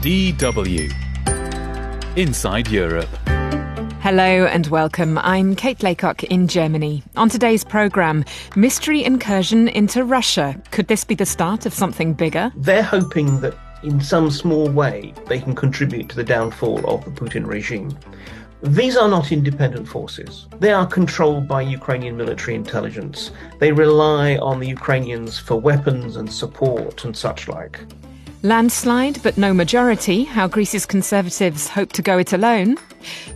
DW Inside Europe. Hello and welcome. I'm Kate Laycock in Germany. On today's programme, mystery incursion into Russia. Could this be the start of something bigger? They're hoping that in some small way they can contribute to the downfall of the Putin regime. These are not independent forces. They are controlled by Ukrainian military intelligence. They rely on the Ukrainians for weapons and support and such like. Landslide, but no majority. How Greece's Conservatives hope to go it alone.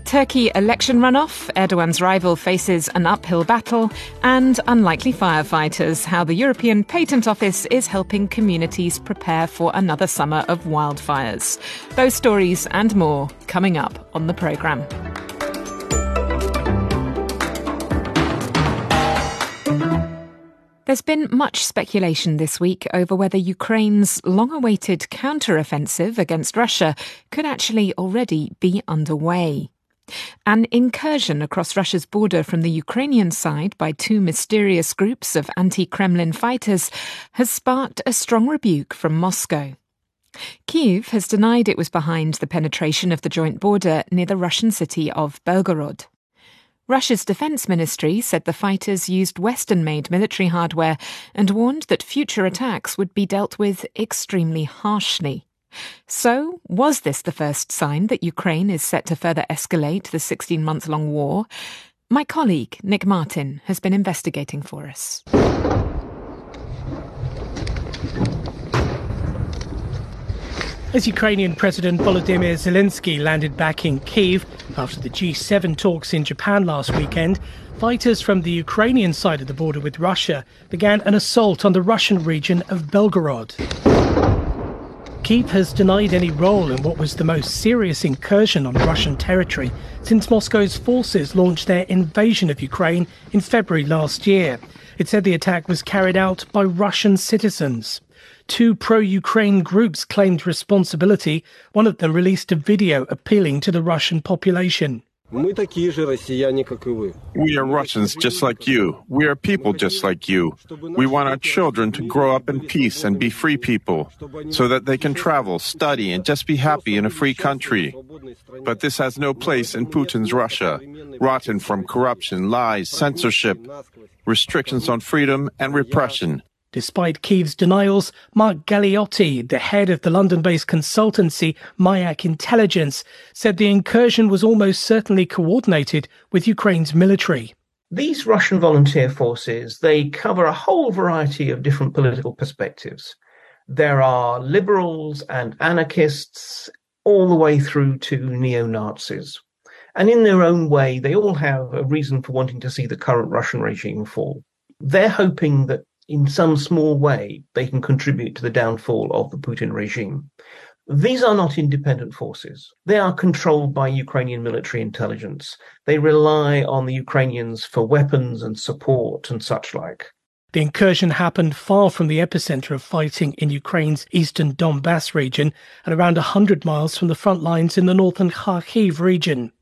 Turkey election runoff. Erdogan's rival faces an uphill battle. And unlikely firefighters. How the European Patent Office is helping communities prepare for another summer of wildfires. Those stories and more coming up on the programme. There's been much speculation this week over whether Ukraine's long awaited counteroffensive against Russia could actually already be underway. An incursion across Russia's border from the Ukrainian side by two mysterious groups of anti Kremlin fighters has sparked a strong rebuke from Moscow. Kiev has denied it was behind the penetration of the joint border near the Russian city of Belgorod. Russia's defense ministry said the fighters used Western made military hardware and warned that future attacks would be dealt with extremely harshly. So, was this the first sign that Ukraine is set to further escalate the 16 month long war? My colleague, Nick Martin, has been investigating for us. As Ukrainian President Volodymyr Zelensky landed back in Kiev after the G7 talks in Japan last weekend, fighters from the Ukrainian side of the border with Russia began an assault on the Russian region of Belgorod. Kiev has denied any role in what was the most serious incursion on Russian territory since Moscow's forces launched their invasion of Ukraine in February last year. It said the attack was carried out by Russian citizens. Two pro Ukraine groups claimed responsibility. One of them released a video appealing to the Russian population. We are Russians just like you. We are people just like you. We want our children to grow up in peace and be free people so that they can travel, study, and just be happy in a free country. But this has no place in Putin's Russia, rotten from corruption, lies, censorship, restrictions on freedom, and repression. Despite Kiev's denials, Mark Galeotti, the head of the London based consultancy Mayak Intelligence, said the incursion was almost certainly coordinated with Ukraine's military. These Russian volunteer forces, they cover a whole variety of different political perspectives. There are liberals and anarchists all the way through to neo-Nazis. And in their own way, they all have a reason for wanting to see the current Russian regime fall. They're hoping that in some small way, they can contribute to the downfall of the Putin regime. These are not independent forces. They are controlled by Ukrainian military intelligence. They rely on the Ukrainians for weapons and support and such like. The incursion happened far from the epicenter of fighting in Ukraine's eastern Donbass region and around 100 miles from the front lines in the northern Kharkiv region.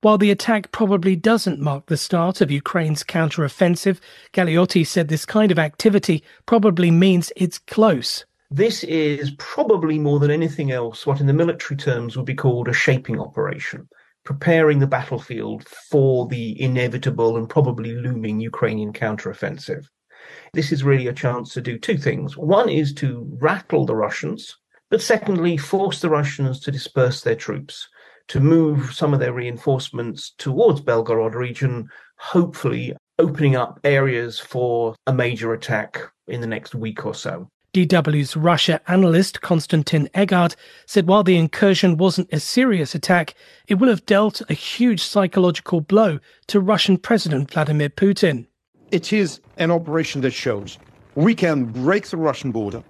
While the attack probably doesn't mark the start of Ukraine's counteroffensive, Galeotti said this kind of activity probably means it's close. This is probably more than anything else what in the military terms would be called a shaping operation, preparing the battlefield for the inevitable and probably looming Ukrainian counteroffensive. This is really a chance to do two things. One is to rattle the Russians, but secondly, force the Russians to disperse their troops to move some of their reinforcements towards Belgorod region, hopefully opening up areas for a major attack in the next week or so. DW's Russia analyst Konstantin Eggert said while the incursion wasn't a serious attack, it will have dealt a huge psychological blow to Russian President Vladimir Putin. It is an operation that shows we can break the Russian border,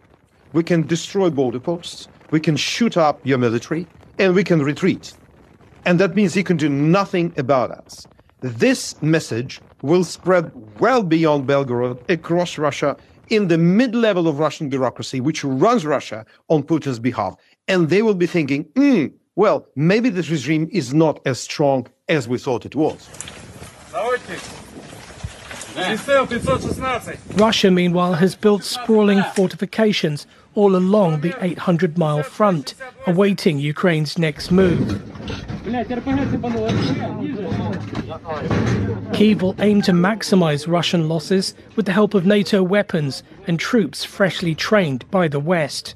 we can destroy border posts, we can shoot up your military, and we can retreat and that means he can do nothing about us. This message will spread well beyond Belgorod across Russia in the mid level of Russian bureaucracy, which runs Russia on Putin's behalf. And they will be thinking, hmm, well, maybe this regime is not as strong as we thought it was. Russia, meanwhile, has built sprawling fortifications all along the 800 mile front, awaiting Ukraine's next move. Kyiv will aim to maximize Russian losses with the help of NATO weapons and troops freshly trained by the West.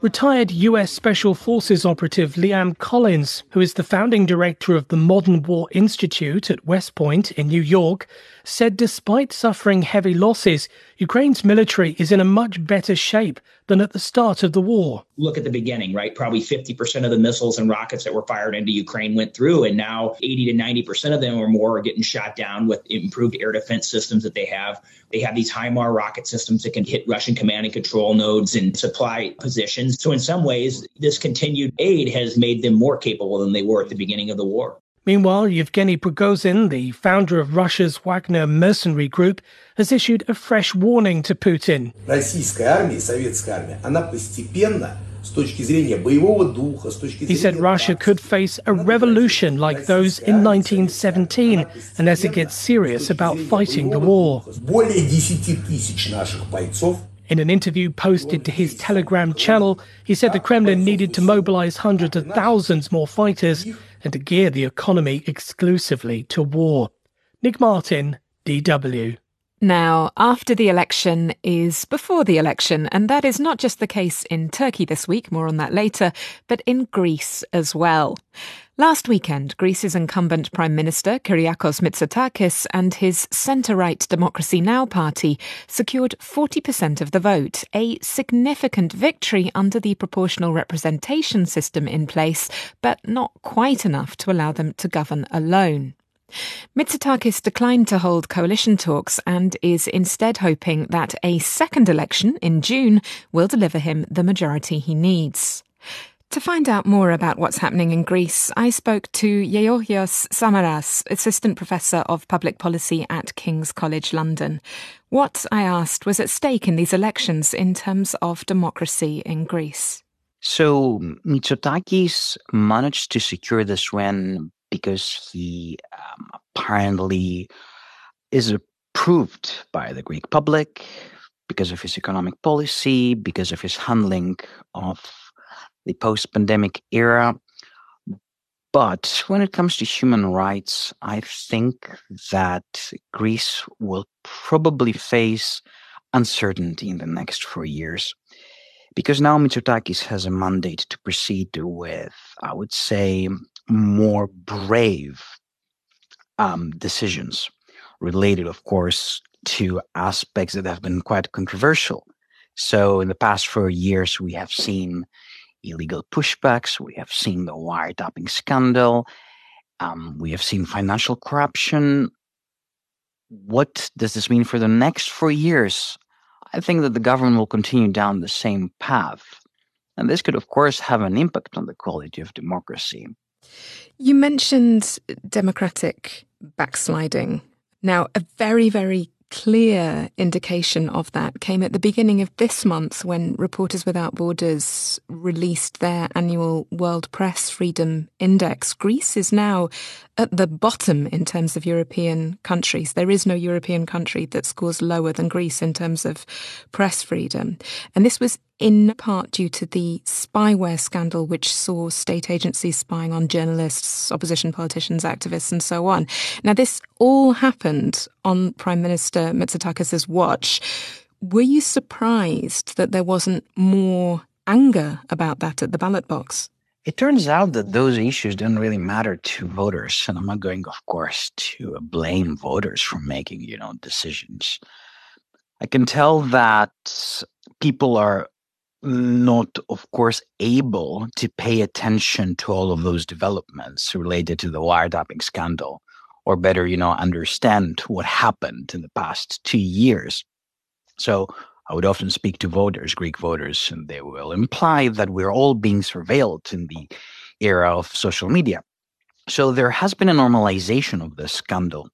Retired US Special Forces operative Liam Collins, who is the founding director of the Modern War Institute at West Point in New York, said despite suffering heavy losses, Ukraine's military is in a much better shape than at the start of the war. Look at the beginning, right? Probably 50% of the missiles and rockets that were fired into Ukraine went through, and now 80 to 90% of them or more are getting shot down with improved air defense systems that they have. They have these HIMAR rocket systems that can hit Russian command and control nodes and supply positions. So, in some ways, this continued aid has made them more capable than they were at the beginning of the war. Meanwhile, Yevgeny Prigozhin, the founder of Russia's Wagner mercenary group, has issued a fresh warning to Putin. He said Russia could face a revolution like those in 1917 unless it gets serious about fighting the war. In an interview posted to his Telegram channel, he said the Kremlin needed to mobilize hundreds of thousands more fighters and to gear the economy exclusively to war. Nick Martin, DW. Now, after the election is before the election, and that is not just the case in Turkey this week, more on that later, but in Greece as well. Last weekend, Greece's incumbent Prime Minister Kyriakos Mitsotakis and his centre right Democracy Now! party secured 40% of the vote, a significant victory under the proportional representation system in place, but not quite enough to allow them to govern alone. Mitsotakis declined to hold coalition talks and is instead hoping that a second election in June will deliver him the majority he needs. To find out more about what's happening in Greece, I spoke to Georgios Samaras, Assistant Professor of Public Policy at King's College London. What I asked was at stake in these elections in terms of democracy in Greece. So Mitsotakis managed to secure this win because he um, apparently is approved by the Greek public because of his economic policy, because of his handling of the post pandemic era. But when it comes to human rights, I think that Greece will probably face uncertainty in the next four years. Because now Mitsotakis has a mandate to proceed with, I would say, more brave um, decisions related, of course, to aspects that have been quite controversial. So, in the past four years, we have seen illegal pushbacks, we have seen the wiretapping scandal, um, we have seen financial corruption. What does this mean for the next four years? I think that the government will continue down the same path. And this could, of course, have an impact on the quality of democracy. You mentioned democratic backsliding. Now, a very, very clear indication of that came at the beginning of this month when Reporters Without Borders released their annual World Press Freedom Index. Greece is now at the bottom in terms of European countries. There is no European country that scores lower than Greece in terms of press freedom. And this was in part due to the spyware scandal, which saw state agencies spying on journalists, opposition politicians, activists, and so on. Now, this all happened on Prime Minister Mitsotakis' watch. Were you surprised that there wasn't more anger about that at the ballot box? It turns out that those issues don't really matter to voters. And I'm not going, of course, to blame voters for making, you know, decisions. I can tell that people are not, of course, able to pay attention to all of those developments related to the wiretapping scandal, or better, you know, understand what happened in the past two years. So I would often speak to voters, Greek voters, and they will imply that we're all being surveilled in the era of social media. So there has been a normalization of this scandal.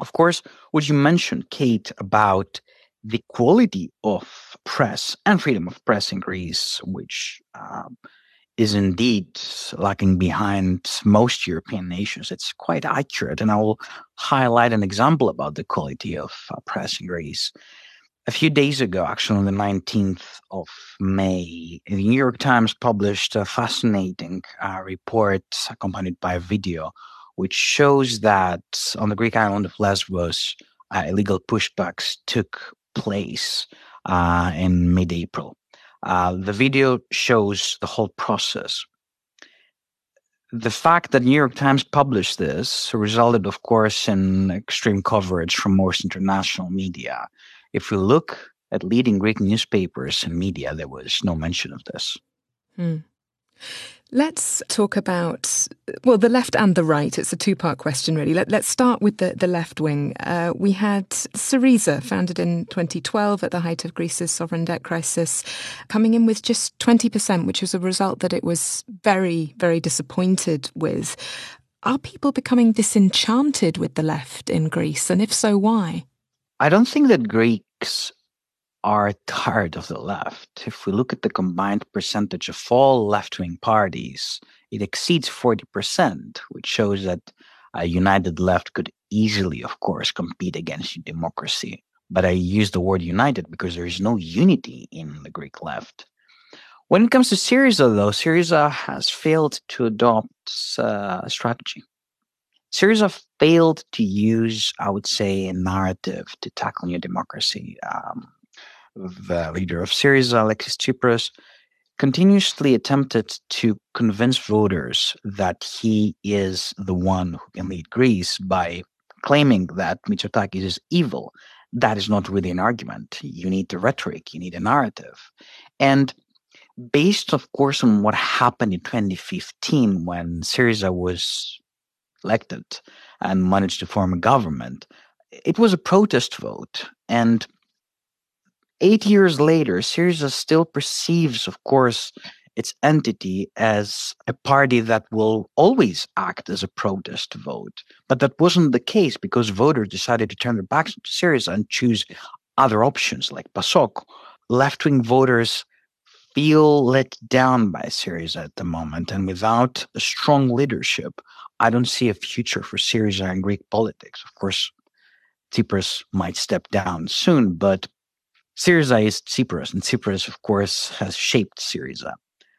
Of course, what you mentioned, Kate, about the quality of press and freedom of press in Greece, which uh, is indeed lagging behind most European nations. It's quite accurate. And I will highlight an example about the quality of uh, press in Greece. A few days ago, actually on the 19th of May, the New York Times published a fascinating uh, report accompanied by a video, which shows that on the Greek island of Lesbos, uh, illegal pushbacks took place uh, in mid April. Uh, the video shows the whole process. The fact that New York Times published this resulted, of course, in extreme coverage from most international media. If we look at leading Greek newspapers and media, there was no mention of this. Hmm. Let's talk about, well, the left and the right. It's a two part question, really. Let, us start with the, the left wing. Uh, we had Syriza, founded in 2012 at the height of Greece's sovereign debt crisis, coming in with just 20%, which was a result that it was very, very disappointed with. Are people becoming disenchanted with the left in Greece? And if so, why? I don't think that Greeks are tired of the left. If we look at the combined percentage of all left wing parties, it exceeds 40%, which shows that a united left could easily, of course, compete against democracy. But I use the word united because there is no unity in the Greek left. When it comes to Syriza, though, Syriza has failed to adopt uh, a strategy. Syriza failed to use, I would say, a narrative to tackle new democracy. Um, the leader of Syriza, Alexis Tsipras, continuously attempted to convince voters that he is the one who can lead Greece by claiming that Mitsotakis is evil. That is not really an argument. You need the rhetoric, you need a narrative. And based, of course, on what happened in 2015 when Syriza was elected and managed to form a government, it was a protest vote. And eight years later, Syriza still perceives, of course, its entity as a party that will always act as a protest vote. But that wasn't the case because voters decided to turn their backs on Syriza and choose other options like PASOK. Left wing voters feel let down by Syriza at the moment. And without a strong leadership, I don't see a future for Syriza in Greek politics. Of course, Tsipras might step down soon, but Syriza is Tsipras, and Tsipras, of course, has shaped Syriza.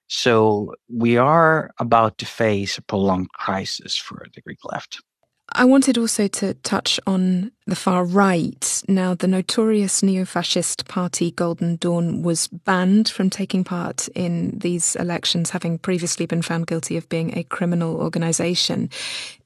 So we are about to face a prolonged crisis for the Greek left. I wanted also to touch on the far right. Now, the notorious neo fascist party Golden Dawn was banned from taking part in these elections, having previously been found guilty of being a criminal organisation.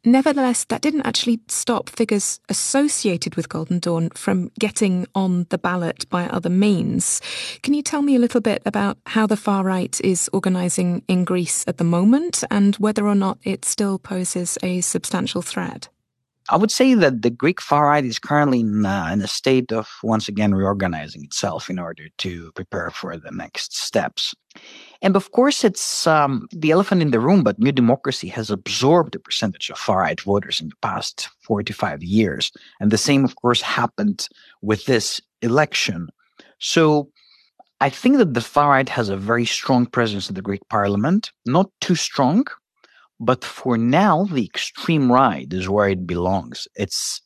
Nevertheless, that didn't actually stop figures associated with Golden Dawn from getting on the ballot by other means. Can you tell me a little bit about how the far right is organising in Greece at the moment and whether or not it still poses a substantial threat? I would say that the Greek far right is currently in, uh, in, a state of once again reorganizing itself in order to prepare for the next steps. And of course, it's um, the elephant in the room, but New Democracy has absorbed a percentage of far right voters in the past 45 years. And the same, of course, happened with this election. So I think that the far right has a very strong presence in the Greek parliament, not too strong, but for now, the extreme right is where it belongs. It's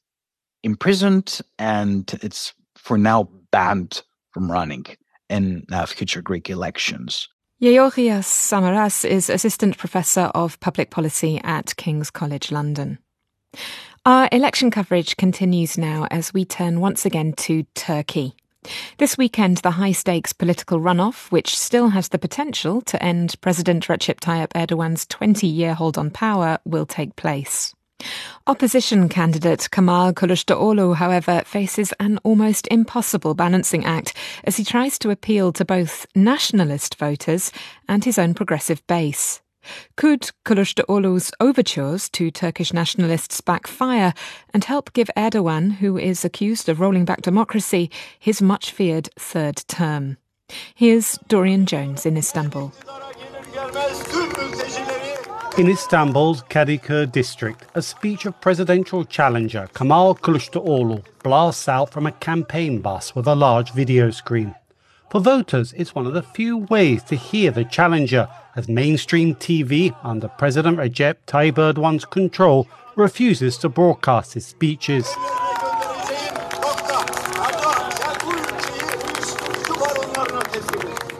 imprisoned and it's for now banned from running in uh, future Greek elections. Georgios Samaras is Assistant Professor of Public Policy at King's College London. Our election coverage continues now as we turn once again to Turkey. This weekend, the high stakes political runoff, which still has the potential to end President Recep Tayyip Erdogan's 20 year hold on power, will take place. Opposition candidate Kemal Kılıçdaroğlu, however, faces an almost impossible balancing act as he tries to appeal to both nationalist voters and his own progressive base. Could Kılıçdaroğlu's overtures to Turkish nationalists backfire and help give Erdogan, who is accused of rolling back democracy, his much feared third term? Here's Dorian Jones in Istanbul. In Istanbul's Kadıköy district, a speech of presidential challenger Kemal Kılıçdaroğlu blasts out from a campaign bus with a large video screen. For voters, it's one of the few ways to hear the challenger, as mainstream TV, under President Recep Tayyip Erdogan's control, refuses to broadcast his speeches.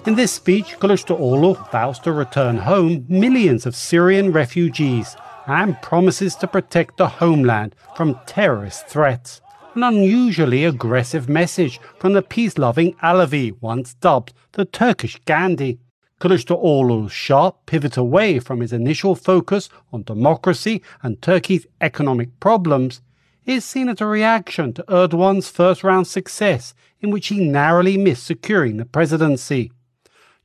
In this speech, Kılıçdaroğlu vows to return home millions of Syrian refugees and promises to protect the homeland from terrorist threats. An unusually aggressive message from the peace-loving Alevi, once dubbed the Turkish Gandhi. Kılıçdaroğlu's sharp pivot away from his initial focus on democracy and Turkey's economic problems is seen as a reaction to Erdogan's first round success, in which he narrowly missed securing the presidency.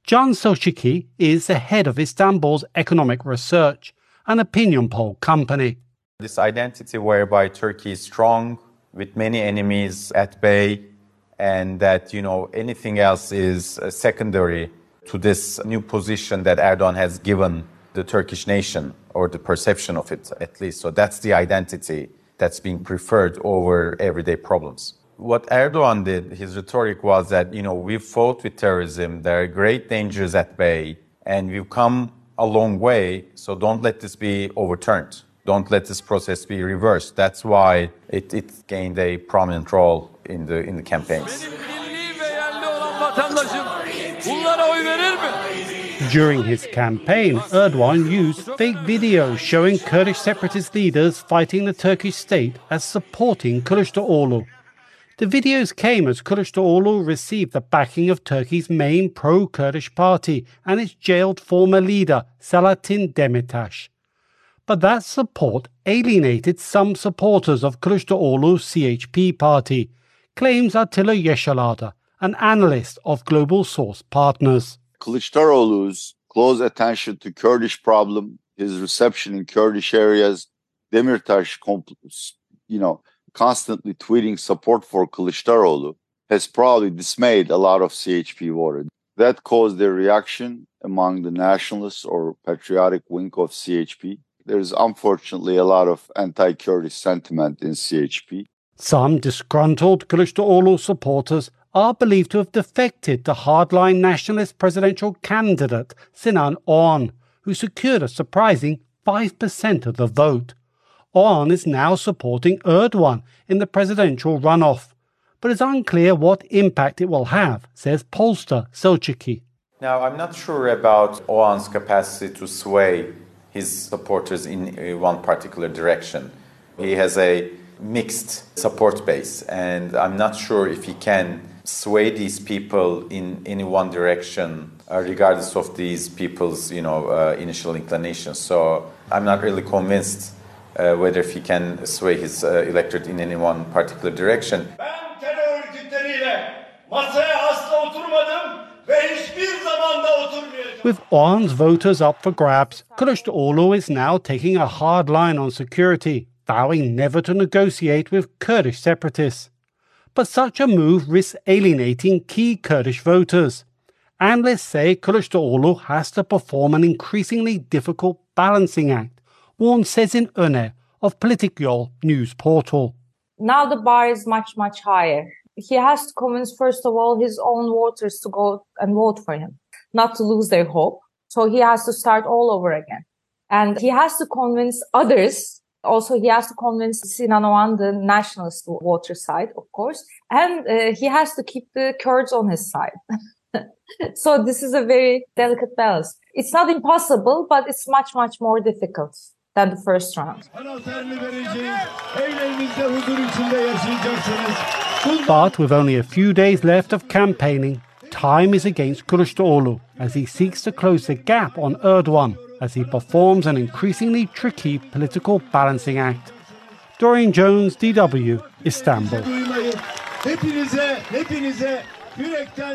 Can Selçuki is the head of Istanbul's economic research, an opinion poll company. This identity whereby Turkey is strong, with many enemies at bay, and that, you know, anything else is uh, secondary to this new position that Erdogan has given the Turkish nation, or the perception of it at least. So that's the identity that's being preferred over everyday problems what Erdogan did, his rhetoric was that, you know, we've fought with terrorism, there are great dangers at bay, and we've come a long way, so don't let this be overturned. Don't let this process be reversed. That's why it, it gained a prominent role in the, in the campaigns. During his campaign, Erdogan used fake videos showing Kurdish separatist leaders fighting the Turkish state as supporting Kılıçdaroğlu. The videos came as Kılıçdaroğlu received the backing of Turkey's main pro-Kurdish party and its jailed former leader, Selahattin Demirtas. But that support alienated some supporters of Kılıçdaroğlu's CHP party, claims Atilla Yeşilada, an analyst of Global Source Partners. Kılıçdaroğlu's close attention to Kurdish problem, his reception in Kurdish areas, Demirtas, you know, constantly tweeting support for Kılıçdaroğlu has probably dismayed a lot of CHP voters. That caused a reaction among the nationalists or patriotic wing of CHP. There's unfortunately a lot of anti-Kurdish sentiment in CHP. Some disgruntled Kılıçdaroğlu supporters are believed to have defected to hardline nationalist presidential candidate Sinan Oğan, who secured a surprising 5% of the vote. Oğan is now supporting Erdogan in the presidential runoff, but it's unclear what impact it will have, says pollster Selçuki. Now, I'm not sure about Oğan's capacity to sway his supporters in one particular direction. He has a mixed support base, and I'm not sure if he can sway these people in any one direction, uh, regardless of these people's, you know, uh, initial inclinations. So I'm not really convinced uh, whether he can sway his uh, electorate in any one particular direction. With Oğan's voters up for grabs, Kılıçdaroğlu is now taking a hard line on security, vowing never to negotiate with Kurdish separatists. But such a move risks alienating key Kurdish voters. Analysts say Kılıçdaroğlu has to perform an increasingly difficult balancing act warns Sezin Öner of Politikyol news portal. Now the bar is much, much higher. He has to convince, first of all, his own voters to go and vote for him, not to lose their hope. So he has to start all over again. And he has to convince others. Also, he has to convince Sinan the nationalist voter side, of course. And uh, he has to keep the Kurds on his side. so this is a very delicate balance. It's not impossible, but it's much, much more difficult than the first round. But with only a few days left of campaigning, time is against Kılıçdaroğlu as he seeks to close the gap on Erdogan as he performs an increasingly tricky political balancing act. Dorian Jones, DW, Istanbul.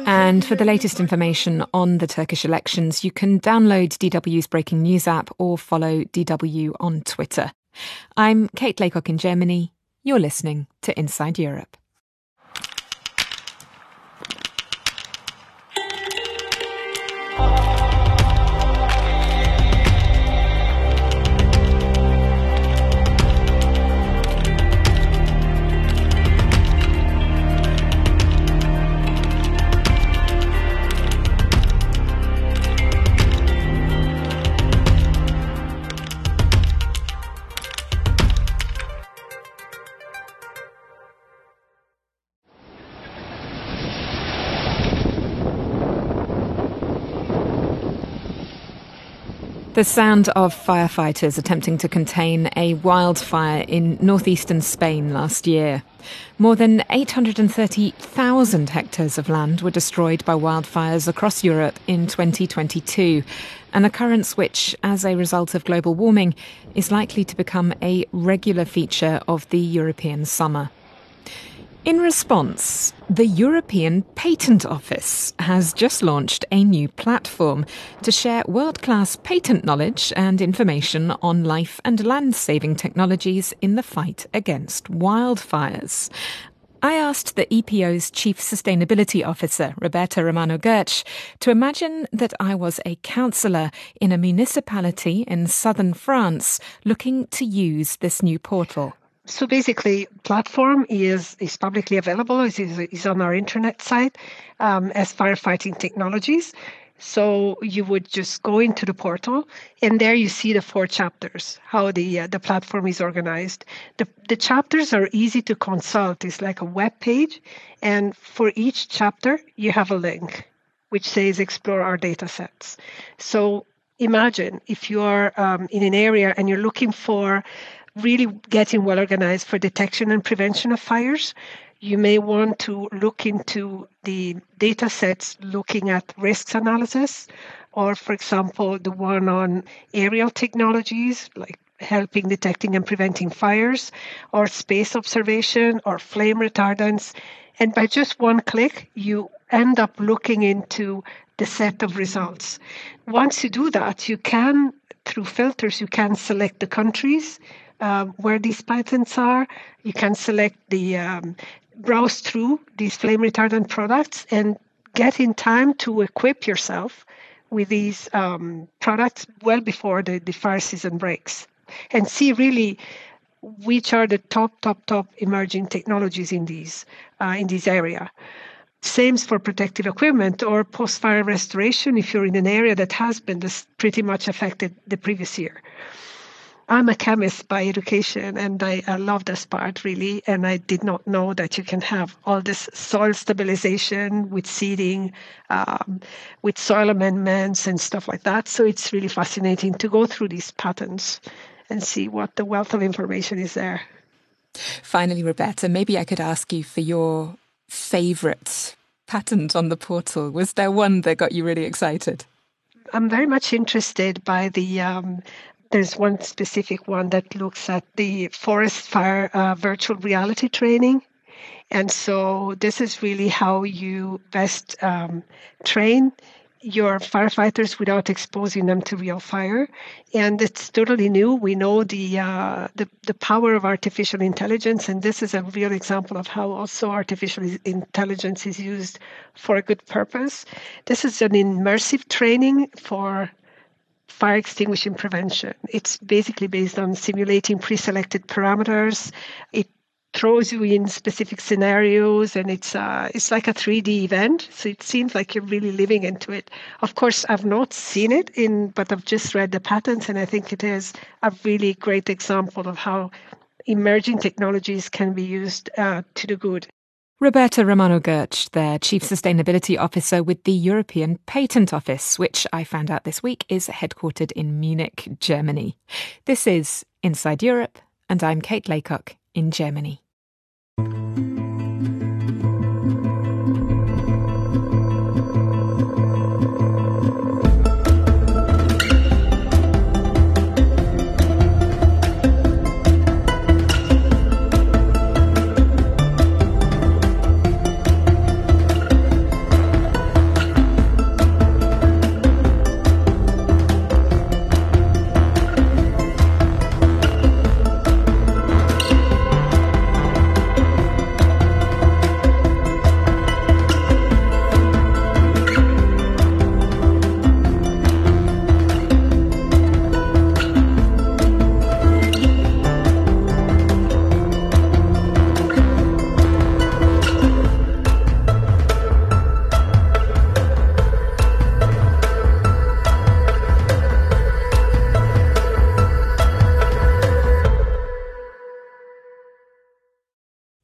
And for the latest information on the Turkish elections, you can download DW's breaking news app or follow DW on Twitter. I'm Kate Laycock in Germany. You're listening to Inside Europe. The sound of firefighters attempting to contain a wildfire in northeastern Spain last year. More than 830,000 hectares of land were destroyed by wildfires across Europe in 2022, an occurrence which, as a result of global warming, is likely to become a regular feature of the European summer. In response, the European Patent Office has just launched a new platform to share world class patent knowledge and information on life and land saving technologies in the fight against wildfires. I asked the EPO's Chief Sustainability Officer, Roberta Romano Götsch, to imagine that I was a councillor in a municipality in southern France looking to use this new portal. So basically, platform is is publicly available. is is on our internet site um, as firefighting technologies. So you would just go into the portal, and there you see the four chapters, how the uh, the platform is organized. The the chapters are easy to consult. It's like a web page, and for each chapter you have a link, which says explore our data sets. So imagine if you are um, in an area and you're looking for really getting well organized for detection and prevention of fires, you may want to look into the data sets looking at risks analysis, or, for example, the one on aerial technologies like helping detecting and preventing fires, or space observation, or flame retardants. And by just one click, you end up looking into the set of results. Once you do that, you can, through filters, you can select the countries uh, where these patents are. You can select the um, browse through these flame retardant products and get in time to equip yourself with these um, products well before the, the fire season breaks and see really which are the top top top emerging technologies in these uh, in this area same for protective equipment or post-fire restoration if you're in an area that has been pretty much affected the previous year I'm a chemist by education and I, I, love this part really. And I did not know that you can have all this soil stabilization with seeding, um, with soil amendments and stuff like that. So it's really fascinating to go through these patterns and see what the wealth of information is there. Finally, Roberta, maybe I could ask you for your favorite patent on the portal. Was there one that got you really excited? I'm very much interested by the um, there's one specific one that looks at the forest fire uh, virtual reality training. And so this is really how you best um, train your firefighters without exposing them to real fire. And it's totally new. We know the, uh, the, the power of artificial intelligence, and this is a real example of how also artificial intelligence is used for a good purpose. This is an immersive training for fire extinguishing prevention. It's basically based on simulating pre-selected parameters. It throws you in specific scenarios and it's uh, it's like a 3D event so it seems like you're really living into it of course I've not seen it in but I've just read the patents and I think it is a really great example of how emerging technologies can be used uh, to the good Roberta Romano Götsch, their Chief Sustainability Officer with the European Patent Office, which I found out this week is headquartered in Munich, Germany. This is Inside Europe, and I'm Kate Laycock in Germany.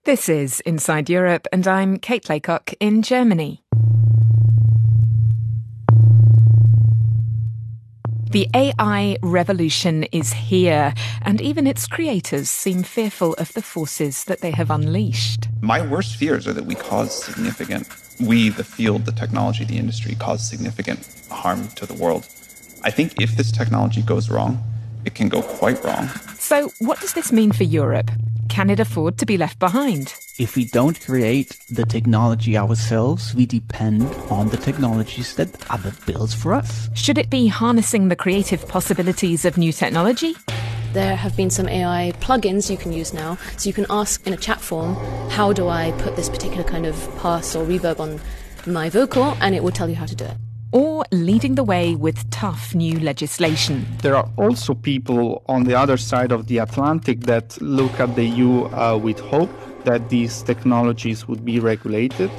This is Inside Europe, and I'm Kate Laycock in Germany. The AI revolution is here, and even its creators seem fearful of the forces that they have unleashed. My worst fears are that we cause significant, we, the field, the technology, the industry, cause significant harm to the world. I think if this technology goes wrong, it can go quite wrong. So, what does this mean for Europe? Can it afford to be left behind? If we don't create the technology ourselves, we depend on the technologies that other builds for us. Should it be harnessing the creative possibilities of new technology? There have been some AI plugins you can use now. So you can ask in a chat form, how do I put this particular kind of pass or reverb on my vocal? And it will tell you how to do it or leading the way with tough new legislation. There are also people on the other side of the Atlantic that look at the EU uh, with hope that these technologies would be regulated.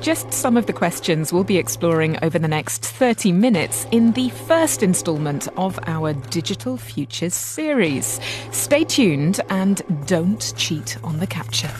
Just some of the questions we'll be exploring over the next 30 minutes in the first instalment of our Digital Futures series. Stay tuned and don't cheat on the capture.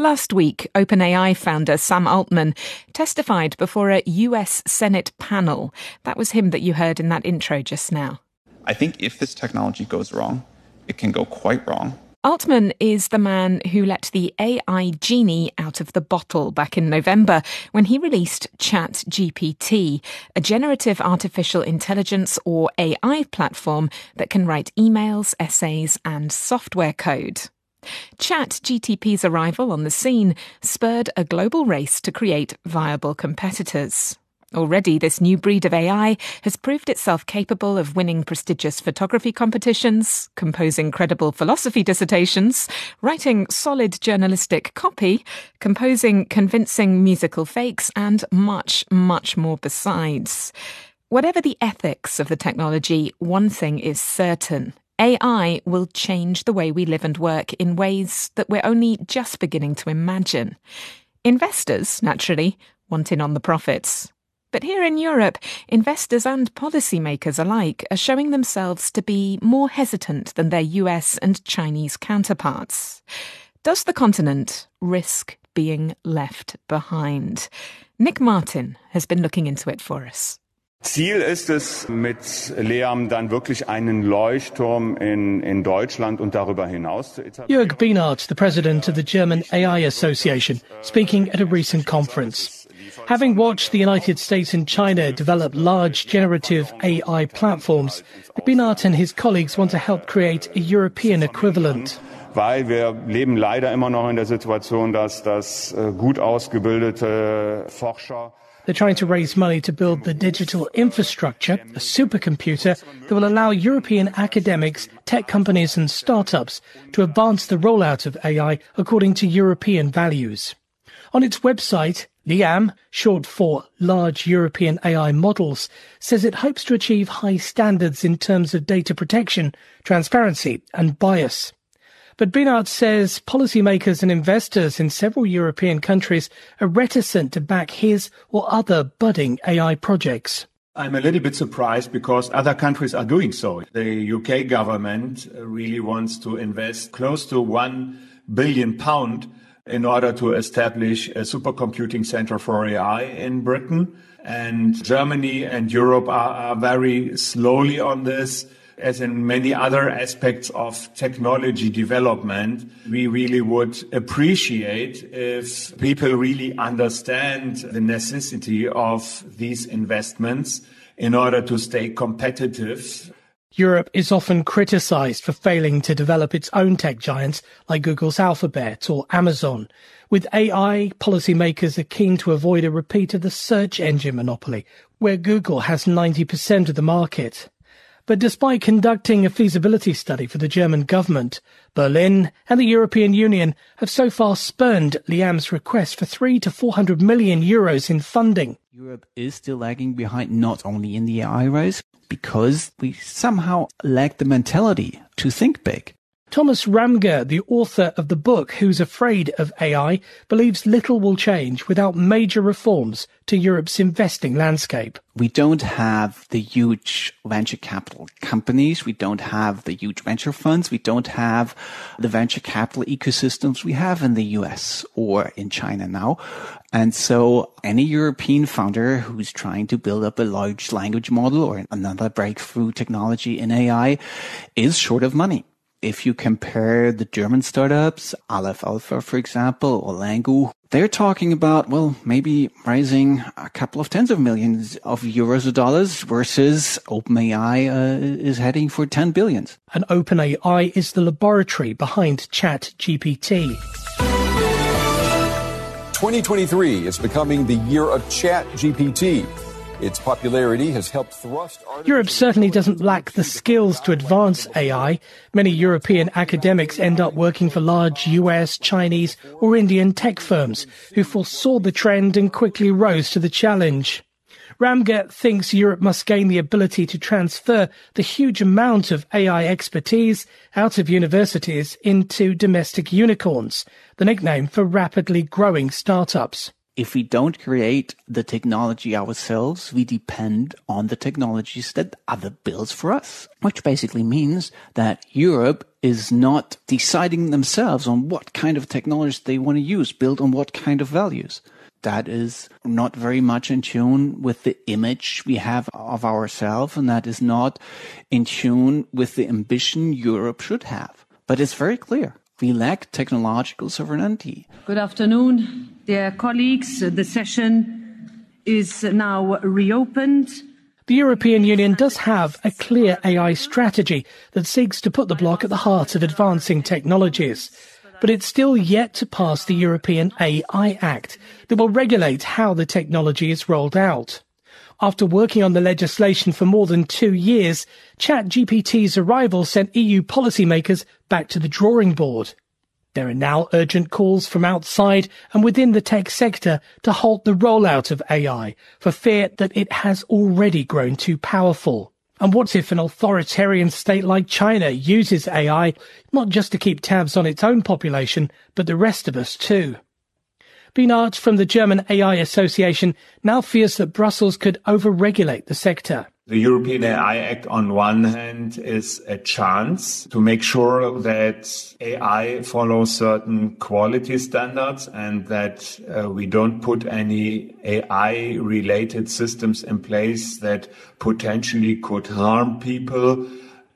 Last week, OpenAI founder Sam Altman testified before a US Senate panel. That was him that you heard in that intro just now. I think if this technology goes wrong, it can go quite wrong. Altman is the man who let the AI genie out of the bottle back in November when he released ChatGPT, a generative artificial intelligence or AI platform that can write emails, essays, and software code. ChatGPT's arrival on the scene spurred a global race to create viable competitors. Already, this new breed of AI has proved itself capable of winning prestigious photography competitions, composing credible philosophy dissertations, writing solid journalistic copy, composing convincing musical fakes, and much, much more besides. Whatever the ethics of the technology, one thing is certain AI will change the way we live and work in ways that we're only just beginning to imagine. Investors, naturally, want in on the profits. But here in Europe, investors and policymakers alike are showing themselves to be more hesitant than their US and Chinese counterparts. Does the continent risk being left behind? Nick Martin has been looking into it for us. Ziel ist es, mit LEAM dann wirklich einen Leuchtturm in, in Deutschland und darüber hinaus zu etablieren. Jörg the president of the German AI Association, speaking at a recent conference. Having watched the United States and China develop large generative AI platforms, Bienert and his colleagues want to help create a European equivalent weil wir leben leider immer noch in der Situation, dass, dass äh, gut ausgebildete Forscher they're trying to raise money to build the digital infrastructure, a supercomputer that will allow European academics, tech companies and startups to advance the rollout of AI according to European values. On its website, LEAM, short for Large European AI Models, says it hopes to achieve high standards in terms of data protection, transparency and bias. But Bienert says policymakers and investors in several European countries are reticent to back his or other budding AI projects. I'm a little bit surprised because other countries are doing so. The UK government really wants to invest close to one billion pound in order to establish a supercomputing center for AI in Britain. And Germany and Europe are, are very slowly on this as in many other aspects of technology development, we really would appreciate if people really understand the necessity of these investments in order to stay competitive. Europe is often criticized for failing to develop its own tech giants like Google's Alphabet or Amazon. With AI, policymakers are keen to avoid a repeat of the search engine monopoly, where Google has 90% of the market. But despite conducting a feasibility study for the German government, Berlin and the European Union have so far spurned LEAM's request for three to 400 million euros in funding. Europe is still lagging behind not only in the race, because we somehow lack the mentality to think big. Thomas Ramge, the author of the book Who's Afraid of AI, believes little will change without major reforms to Europe's investing landscape. We don't have the huge venture capital companies. We don't have the huge venture funds. We don't have the venture capital ecosystems we have in the US or in China now. And so any European founder who's trying to build up a large language model or another breakthrough technology in AI is short of money if you compare the German startups, Aleph Alpha, for example, or Langu, they're talking about, well, maybe raising a couple of tens of millions of euros or dollars versus OpenAI uh, is heading for 10 billions. And OpenAI is the laboratory behind ChatGPT. 2023 is becoming the year of ChatGPT. Its popularity has helped thrust. Europe certainly doesn't lack the skills to advance AI. Many European academics end up working for large US, Chinese, or Indian tech firms who foresaw the trend and quickly rose to the challenge. Ramge thinks Europe must gain the ability to transfer the huge amount of AI expertise out of universities into domestic unicorns, the nickname for rapidly growing startups if we don't create the technology ourselves, we depend on the technologies that other builds for us, which basically means that Europe is not deciding themselves on what kind of technologies they want to use, build on what kind of values. That is not very much in tune with the image we have of ourselves, and that is not in tune with the ambition Europe should have. But it's very clear. We lack technological sovereignty. Good afternoon, dear colleagues. The session is now reopened. The European Union does have a clear AI strategy that seeks to put the bloc at the heart of advancing technologies. But it's still yet to pass the European AI Act that will regulate how the technology is rolled out. After working on the legislation for more than two years, ChatGPT's arrival sent EU policymakers back to the drawing board. There are now urgent calls from outside and within the tech sector to halt the rollout of AI for fear that it has already grown too powerful. And what if an authoritarian state like China uses AI not just to keep tabs on its own population, but the rest of us too? Bienert from the German AI Association now fears that Brussels could overregulate the sector. The European AI Act on one hand is a chance to make sure that AI follows certain quality standards and that uh, we don't put any AI related systems in place that potentially could harm people.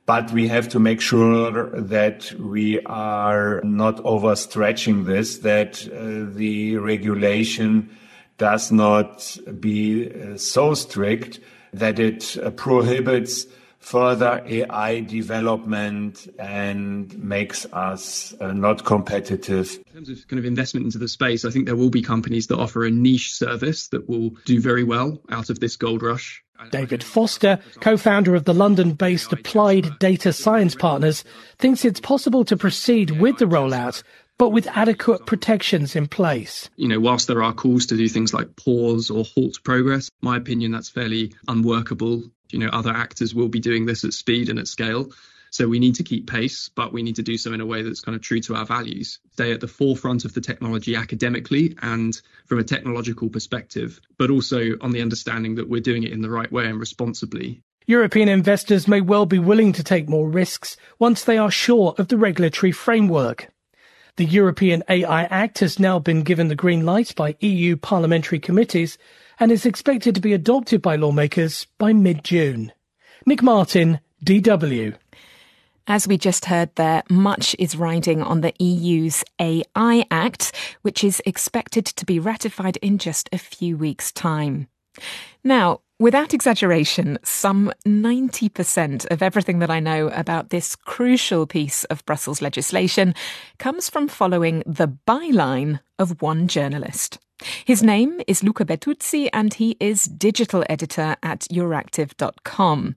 But we have to make sure that we are not overstretching this, that uh, the regulation does not be uh, so strict that it uh, prohibits further AI development and makes us uh, not competitive. In terms of kind of investment into the space, I think there will be companies that offer a niche service that will do very well out of this gold rush. David Foster, co founder of the London based Applied Data Science Partners, thinks it's possible to proceed with the rollout, but with adequate protections in place. You know, whilst there are calls to do things like pause or halt progress, my opinion that's fairly unworkable. You know, other actors will be doing this at speed and at scale. So we need to keep pace, but we need to do so in a way that's kind of true to our values. Stay at the forefront of the technology academically and from a technological perspective, but also on the understanding that we're doing it in the right way and responsibly. European investors may well be willing to take more risks once they are sure of the regulatory framework. The European AI Act has now been given the green light by EU parliamentary committees and is expected to be adopted by lawmakers by mid June. Nick Martin, DW. As we just heard there, much is riding on the EU's AI Act, which is expected to be ratified in just a few weeks' time. Now, without exaggeration, some 90% of everything that I know about this crucial piece of Brussels legislation comes from following the byline of one journalist. His name is Luca Bertuzzi, and he is digital editor at Euractiv.com.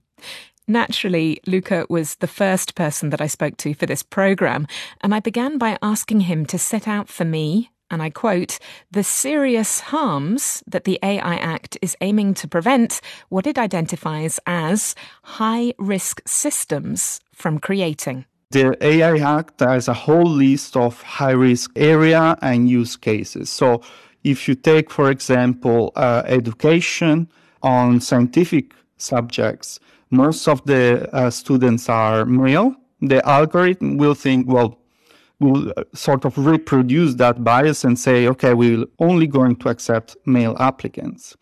Naturally, Luca was the first person that I spoke to for this program, and I began by asking him to set out for me, and I quote, the serious harms that the AI Act is aiming to prevent what it identifies as high risk systems from creating. The AI Act has a whole list of high risk area and use cases. So if you take, for example, uh, education on scientific subjects, most of the uh, students are male. The algorithm will think, well, will uh, sort of reproduce that bias and say, okay, we're only going to accept male applicants.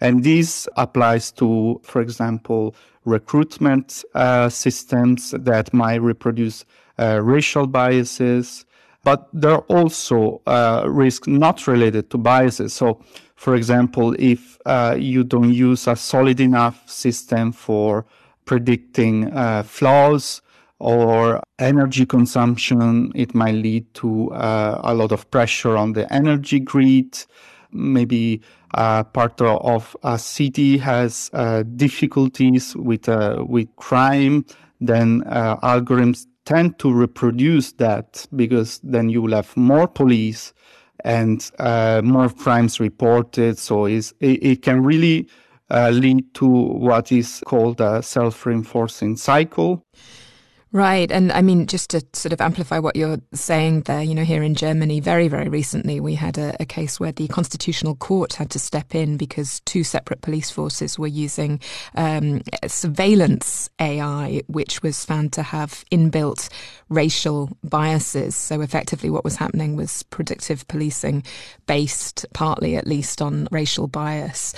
And this applies to, for example, recruitment uh, systems that might reproduce uh, racial biases. But there are also uh, risks not related to biases. So, for example, if uh, you don't use a solid enough system for predicting uh, flaws or energy consumption, it might lead to uh, a lot of pressure on the energy grid. Maybe uh, part of a city has uh, difficulties with uh, with crime, then uh, algorithms tend to reproduce that because then you will have more police and more crimes reported. So it, it can really lead to what is called a self-reinforcing cycle. Right. And I mean, just to sort of amplify what you're saying there, you know, here in Germany, very, very recently, we had a, a, case where the Constitutional Court had to step in because two separate police forces were using um, surveillance AI, which was found to have inbuilt racial biases. So effectively, what was happening was predictive policing based partly, at least, on racial bias.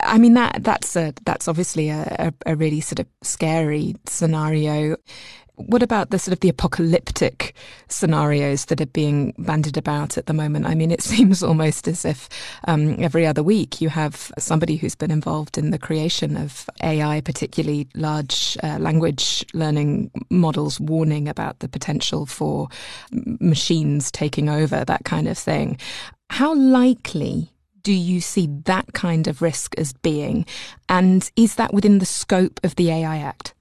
I mean that that's a that's obviously a, a, a really sort of scary scenario. What about the sort of the apocalyptic scenarios that are being bandied about at the moment? I mean, it seems almost as if um, every other week you have somebody who's been involved in the creation of AI, particularly large uh, language learning models, warning about the potential for machines taking over, that kind of thing. How likely do you see that kind of risk as being? And is that within the scope of the AI Act?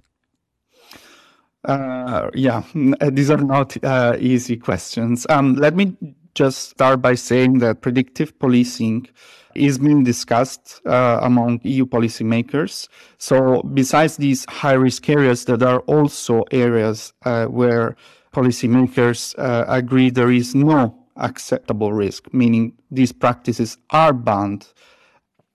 Uh, yeah, uh, these are not uh, easy questions. Um, let me just start by saying that predictive policing is being discussed uh, among EU policymakers. So, besides these high risk areas, there are also areas uh, where policymakers uh, agree there is no acceptable risk, meaning these practices are banned.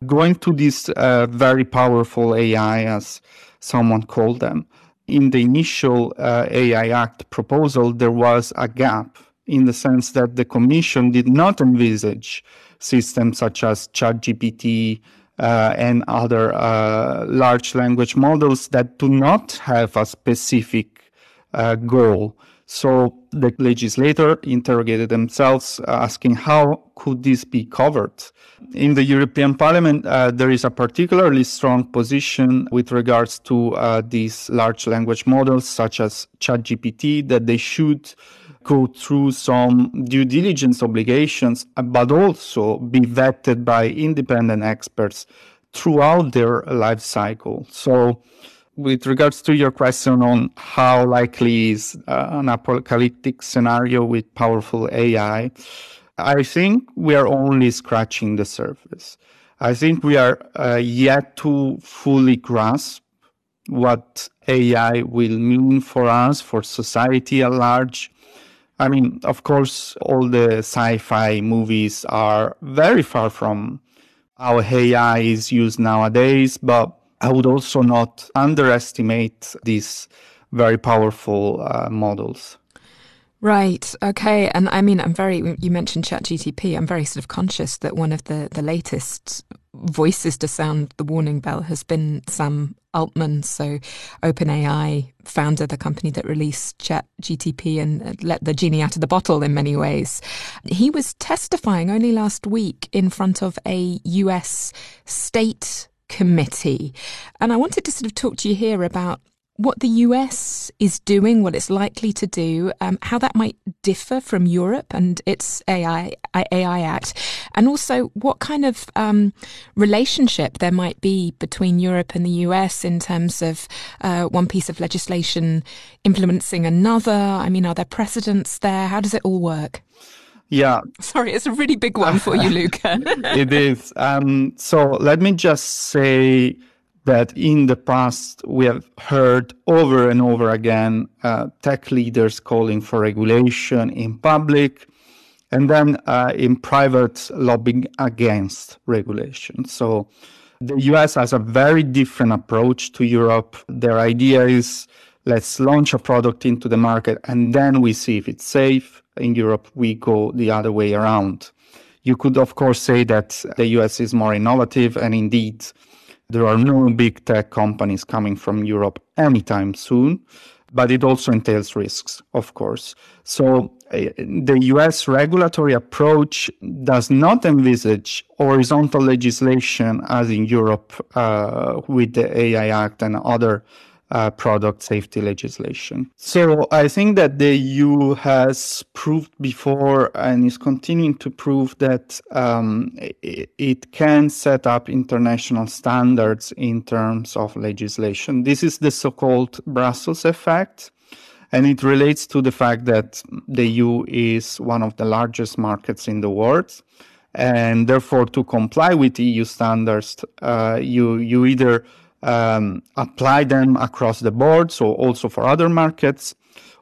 Going to these uh, very powerful AI, as someone called them, in the initial uh, AI Act proposal, there was a gap in the sense that the Commission did not envisage systems such as ChatGPT uh, and other uh, large language models that do not have a specific uh, goal so the legislator interrogated themselves, uh, asking how could this be covered? In the European Parliament, uh, there is a particularly strong position with regards to uh, these large language models, such as ChatGPT, that they should go through some due diligence obligations, but also be vetted by independent experts throughout their life cycle. So with regards to your question on how likely is uh, an apocalyptic scenario with powerful AI, I think we are only scratching the surface. I think we are uh, yet to fully grasp what AI will mean for us, for society at large. I mean, of course, all the sci fi movies are very far from how AI is used nowadays, but I would also not underestimate these very powerful uh, models. Right. Okay. And I mean, I'm very. You mentioned ChatGTP. I'm very sort of conscious that one of the the latest voices to sound the warning bell has been Sam Altman. So, OpenAI founder, the company that released ChatGTP and let the genie out of the bottle in many ways. He was testifying only last week in front of a U.S. state committee. And I wanted to sort of talk to you here about what the US is doing, what it's likely to do, um, how that might differ from Europe and its AI AI Act, and also what kind of um, relationship there might be between Europe and the US in terms of uh, one piece of legislation influencing another. I mean, are there precedents there? How does it all work? Yeah. Sorry, it's a really big one for you, Luca. it is. Um, so let me just say that in the past we have heard over and over again uh, tech leaders calling for regulation in public and then uh, in private lobbying against regulation. So the US has a very different approach to Europe. Their idea is let's launch a product into the market and then we see if it's safe. In Europe, we go the other way around. You could, of course, say that the US is more innovative, and indeed, there are no big tech companies coming from Europe anytime soon, but it also entails risks, of course. So uh, the US regulatory approach does not envisage horizontal legislation as in Europe uh, with the AI Act and other uh, product safety legislation. So I think that the EU has proved before and is continuing to prove that um, it, it, can set up international standards in terms of legislation. This is the so-called Brussels effect. And it relates to the fact that the EU is one of the largest markets in the world. And therefore, to comply with EU standards, uh, you, you either um, apply them across the board, so also for other markets,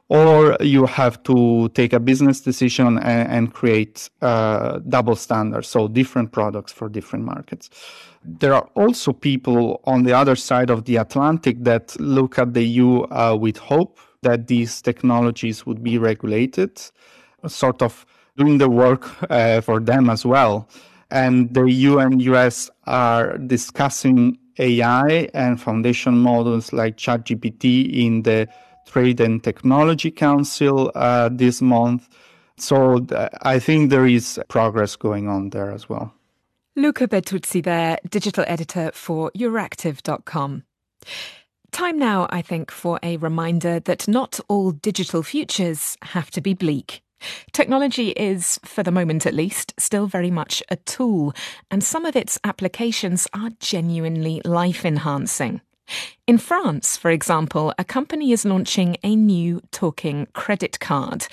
or you have to take a business decision and, and create uh, double standards, so different products for different markets. There are also people on the other side of the Atlantic that look at the EU uh, with hope that these technologies would be regulated, sort of doing the work uh, for them as well. And the EU and US are discussing AI and foundation models like ChatGPT in the Trade and Technology Council uh, this month. So th- I think there is progress going on there as well. Luca Bertuzzi there, digital editor for Euractiv.com. Time now, I think, for a reminder that not all digital futures have to be bleak. Technology is, for the moment at least, still very much a tool, and some of its applications are genuinely life enhancing. In France, for example, a company is launching a new talking credit card.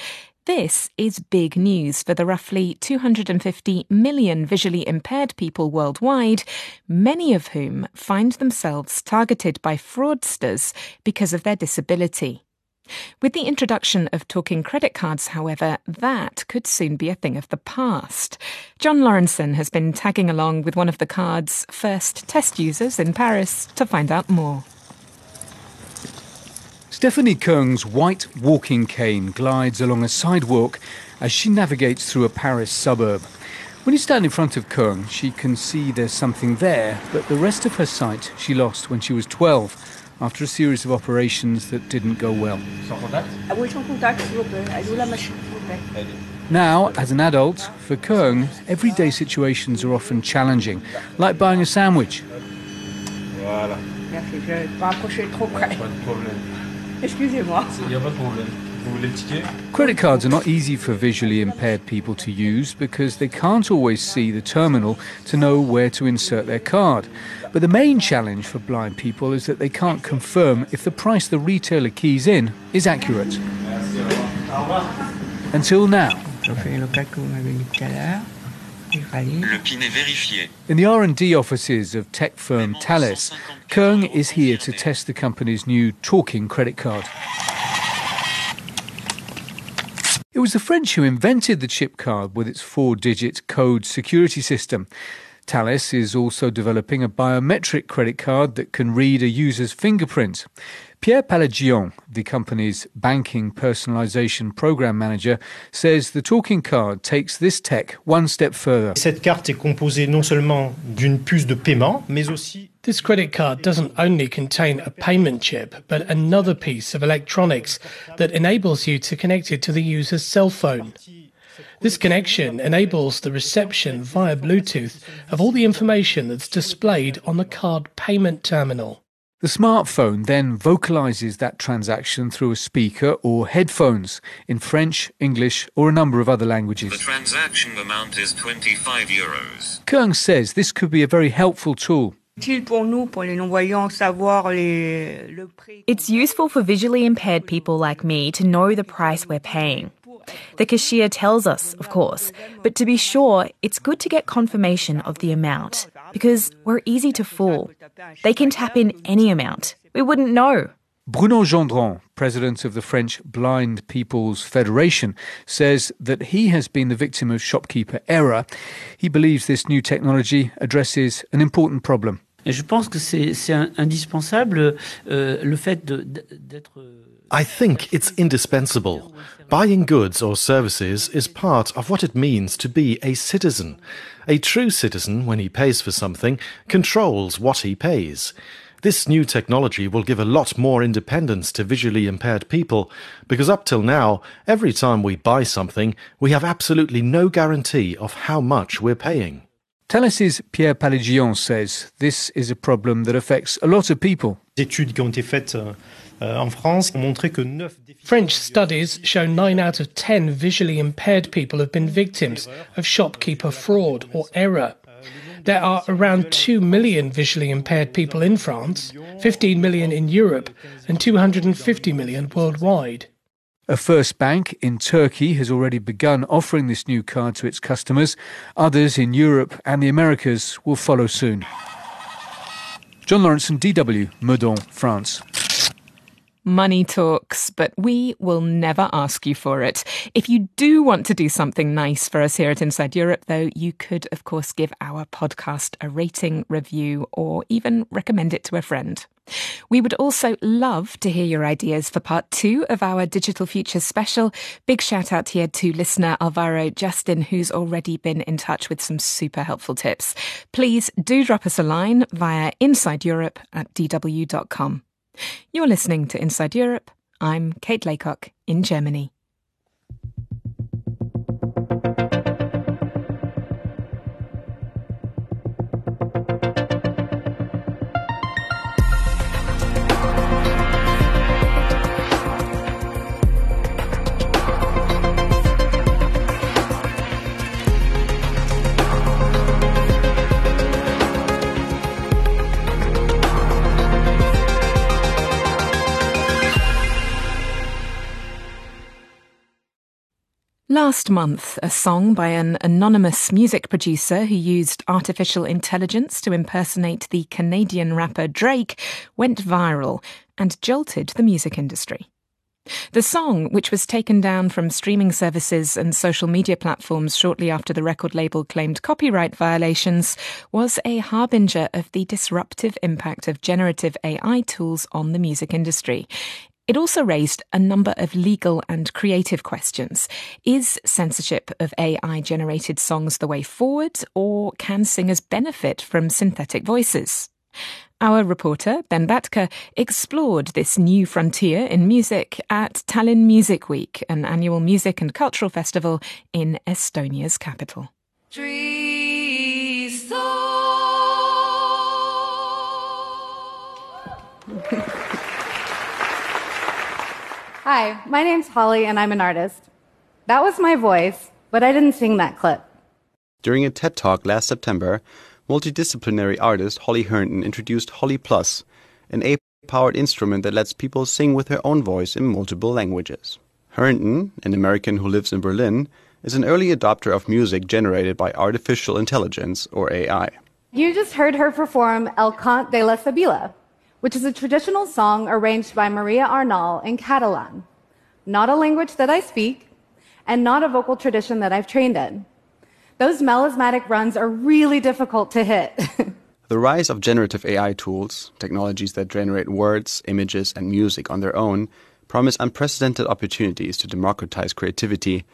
This is big news for the roughly 250 million visually impaired people worldwide, many of whom find themselves targeted by fraudsters because of their disability. With the introduction of talking credit cards, however, that could soon be a thing of the past. John Lawrenson has been tagging along with one of the card's first test users in Paris to find out more. Stephanie Keung's white walking cane glides along a sidewalk as she navigates through a Paris suburb. When you stand in front of Keung, she can see there's something there, but the rest of her sight she lost when she was 12 after a series of operations that didn't go well. Now, as an adult, for Keung, everyday situations are often challenging, like buying a sandwich. Credit cards are not easy for visually impaired people to use because they can't always see the terminal to know where to insert their card. But the main challenge for blind people is that they can't confirm if the price the retailer keys in is accurate. Until now. In the R&D offices of tech firm Thales, Keung is here to test the company's new talking credit card. Was the French who invented the chip card with its four-digit code security system. Thales is also developing a biometric credit card that can read a user's fingerprint. Pierre Palagion, the company's banking personalization program manager, says the talking card takes this tech one step further. Cette carte est composée non seulement d'une puce de paiement, mais aussi This credit card doesn't only contain a payment chip, but another piece of electronics that enables you to connect it to the user's cell phone. This connection enables the reception via Bluetooth of all the information that's displayed on the card payment terminal. The smartphone then vocalizes that transaction through a speaker or headphones in French, English, or a number of other languages. The transaction amount is 25 euros. Keung says this could be a very helpful tool. It's useful for visually impaired people like me to know the price we're paying. The cashier tells us, of course, but to be sure, it's good to get confirmation of the amount. because we're easy to fool. They can tap in any amount. We wouldn't know. Bruno Gendron, president of the French Blind People's Federation, says that he has been the victim of shopkeeper error. He believes this new technology addresses an important problem. Je pense que c'est indispensable euh, le fait d'être. I think it's indispensable. Buying goods or services is part of what it means to be a citizen. A true citizen, when he pays for something, controls what he pays. This new technology will give a lot more independence to visually impaired people because up till now, every time we buy something, we have absolutely no guarantee of how much we're paying. Thales's Pierre Paligion says this is a problem that affects a lot of people. Études qui ont été faites euh, en France ont montré que 9 French studies show 9 out of 10 visually impaired people have been victims of shopkeeper fraud or error. There are around 2 million visually impaired people in France, 15 million in Europe, and 250 million worldwide. A first bank in Turkey has already begun offering this new card to its customers. Others in Europe and the Americas will follow soon. John Lawrenson, DW, Meudon, France money talks, but we will never ask you for it. If you do want to do something nice for us here at Inside Europe, though, you could, of course, give our podcast a rating, review, or even recommend it to a friend. We would also love to hear your ideas for part two of our Digital Futures special. Big shout out here to listener Alvaro Justin, who's already been in touch with some super helpful tips. Please do drop us a line via insideeurope at dw.com. You're listening to Inside Europe. I'm Kate Laycock in Germany. Last month, a song by an anonymous music producer who used artificial intelligence to impersonate the Canadian rapper Drake went viral and jolted the music industry. The song, which was taken down from streaming services and social media platforms shortly after the record label claimed copyright violations, was a harbinger of the disruptive impact of generative AI tools on the music industry. It also raised a number of legal and creative questions. Is censorship of AI generated songs the way forward, or can singers benefit from synthetic voices? Our reporter, Ben Batka, explored this new frontier in music at Tallinn Music Week, an annual music and cultural festival in Estonia's capital. Hi, my name's Holly, and I'm an artist. That was my voice, but I didn't sing that clip. During a TED Talk last September, multidisciplinary artist Holly Herndon introduced Holly Plus, an AI powered instrument that lets people sing with their own voice in multiple languages. Herndon, an American who lives in Berlin, is an early adopter of music generated by artificial intelligence, or AI. You just heard her perform El Cant de la Sibila, which is a traditional song arranged by Maria Arnal in Catalan, not a language that I speak, and not a vocal tradition that I've trained in. Those melismatic runs are really difficult to hit. the rise of generative AI tools, technologies that generate words, images, and music on their own, promise unprecedented opportunities to democratize creativity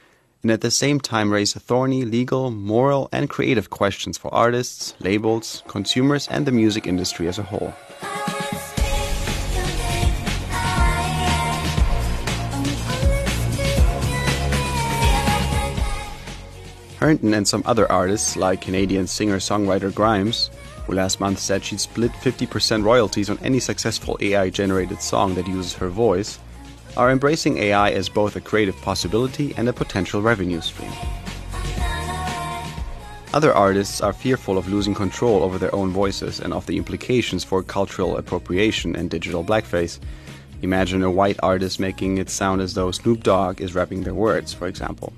and at the same time raise thorny legal, moral, and creative questions for artists, labels, consumers, and the music industry as a whole. Herndon and some other artists, like Canadian singer songwriter Grimes, who last month said she'd split 50% royalties on any successful AI generated song that uses her voice, are embracing AI as both a creative possibility and a potential revenue stream. Other artists are fearful of losing control over their own voices and of the implications for cultural appropriation and digital blackface. Imagine a white artist making it sound as though Snoop Dogg is rapping their words, for example.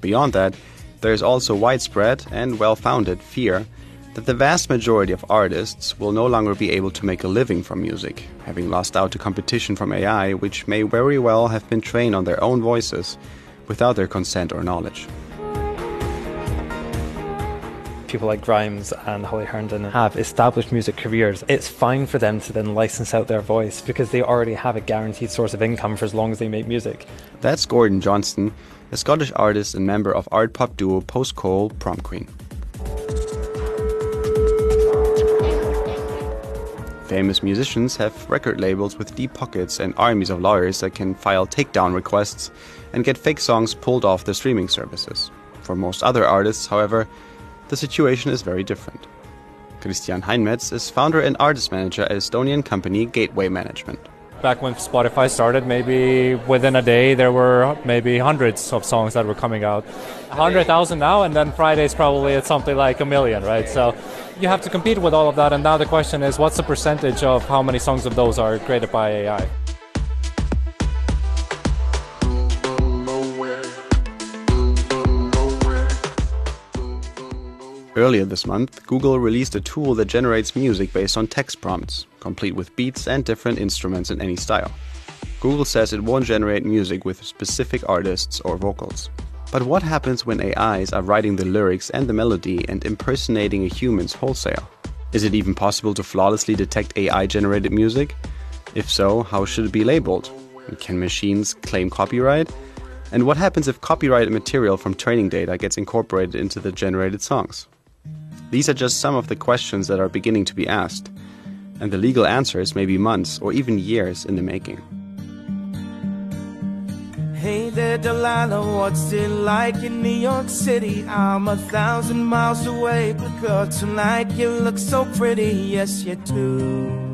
Beyond that, there is also widespread and well founded fear that the vast majority of artists will no longer be able to make a living from music, having lost out to competition from AI, which may very well have been trained on their own voices without their consent or knowledge. People like Grimes and Holly Herndon have established music careers, it's fine for them to then license out their voice because they already have a guaranteed source of income for as long as they make music. That's Gordon Johnston, a Scottish artist and member of art pop duo Post Coal Prom Queen. Famous musicians have record labels with deep pockets and armies of lawyers that can file takedown requests and get fake songs pulled off the streaming services. For most other artists, however, the situation is very different. Christian Heinmetz is founder and artist manager at Estonian company Gateway Management. Back when Spotify started, maybe within a day there were maybe hundreds of songs that were coming out. 100,000 now, and then Friday's probably at something like a million, right? So you have to compete with all of that, and now the question is what's the percentage of how many songs of those are created by AI? Earlier this month, Google released a tool that generates music based on text prompts, complete with beats and different instruments in any style. Google says it won't generate music with specific artists or vocals. But what happens when AIs are writing the lyrics and the melody and impersonating a human's wholesale? Is it even possible to flawlessly detect AI generated music? If so, how should it be labeled? Can machines claim copyright? And what happens if copyrighted material from training data gets incorporated into the generated songs? These are just some of the questions that are beginning to be asked, and the legal answers may be months or even years in the making. Hey there, Delilah, what's it like in New York City? I'm a thousand miles away, but girl, tonight you look so pretty, yes, you do.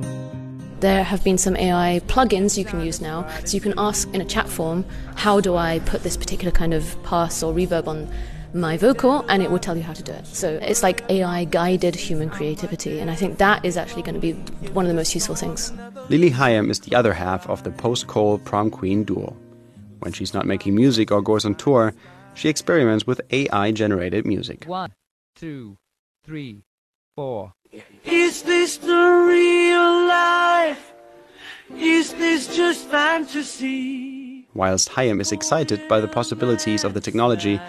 There have been some AI plugins you can use now, so you can ask in a chat form, how do I put this particular kind of pass or reverb on my vocal and it will tell you how to do it. So it's like AI guided human creativity, and I think that is actually going to be one of the most useful things. Lily Higham is the other half of the post Coal prom queen duo. When she's not making music or goes on tour, she experiments with AI generated music. One, two, three, four. Is this the real life? Is this just fantasy? Whilst Higham is excited by the possibilities of the technology,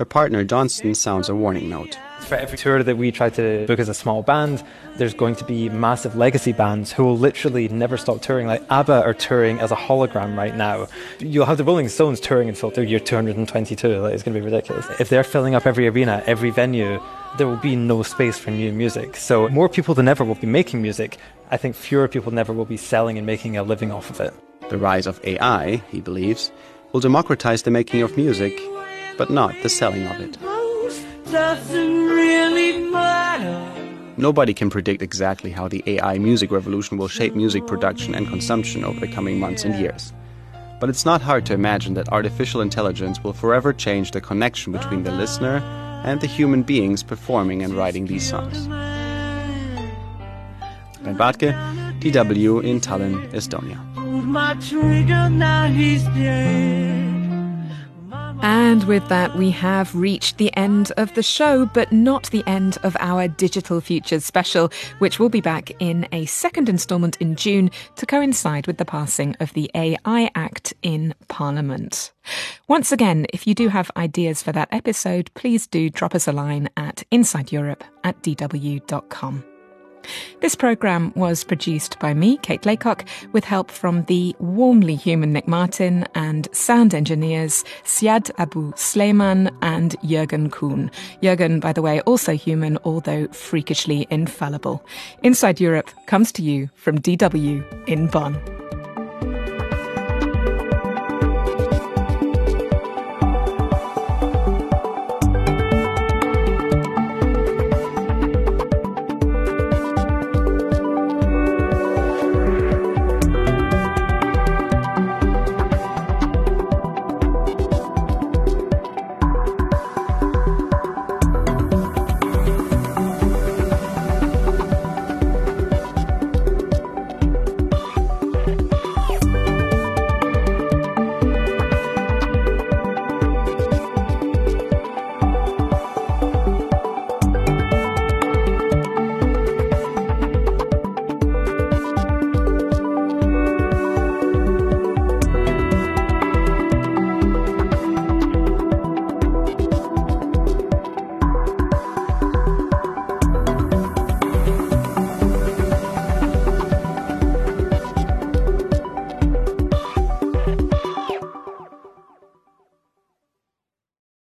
her partner Johnston sounds a warning note. For every tour that we try to book as a small band, there's going to be massive legacy bands who will literally never stop touring. Like ABBA are touring as a hologram right now. You'll have the Rolling Stones touring until their year 222. Like, it's going to be ridiculous. If they're filling up every arena, every venue, there will be no space for new music. So more people than ever will be making music. I think fewer people than ever will be selling and making a living off of it. The rise of AI, he believes, will democratize the making of music but not the selling of it. Nobody can predict exactly how the AI music revolution will shape music production and consumption over the coming months and years. But it's not hard to imagine that artificial intelligence will forever change the connection between the listener and the human beings performing and writing these songs. Ben Bartke, DW in Tallinn, Estonia. And with that, we have reached the end of the show, but not the end of our Digital Futures special, which will be back in a second instalment in June to coincide with the passing of the AI Act in Parliament. Once again, if you do have ideas for that episode, please do drop us a line at insideeurope at dw.com. This programme was produced by me, Kate Laycock, with help from the warmly human Nick Martin and sound engineers Siad Abu Sleiman and Jurgen Kuhn. Jurgen, by the way, also human, although freakishly infallible. Inside Europe comes to you from DW in Bonn.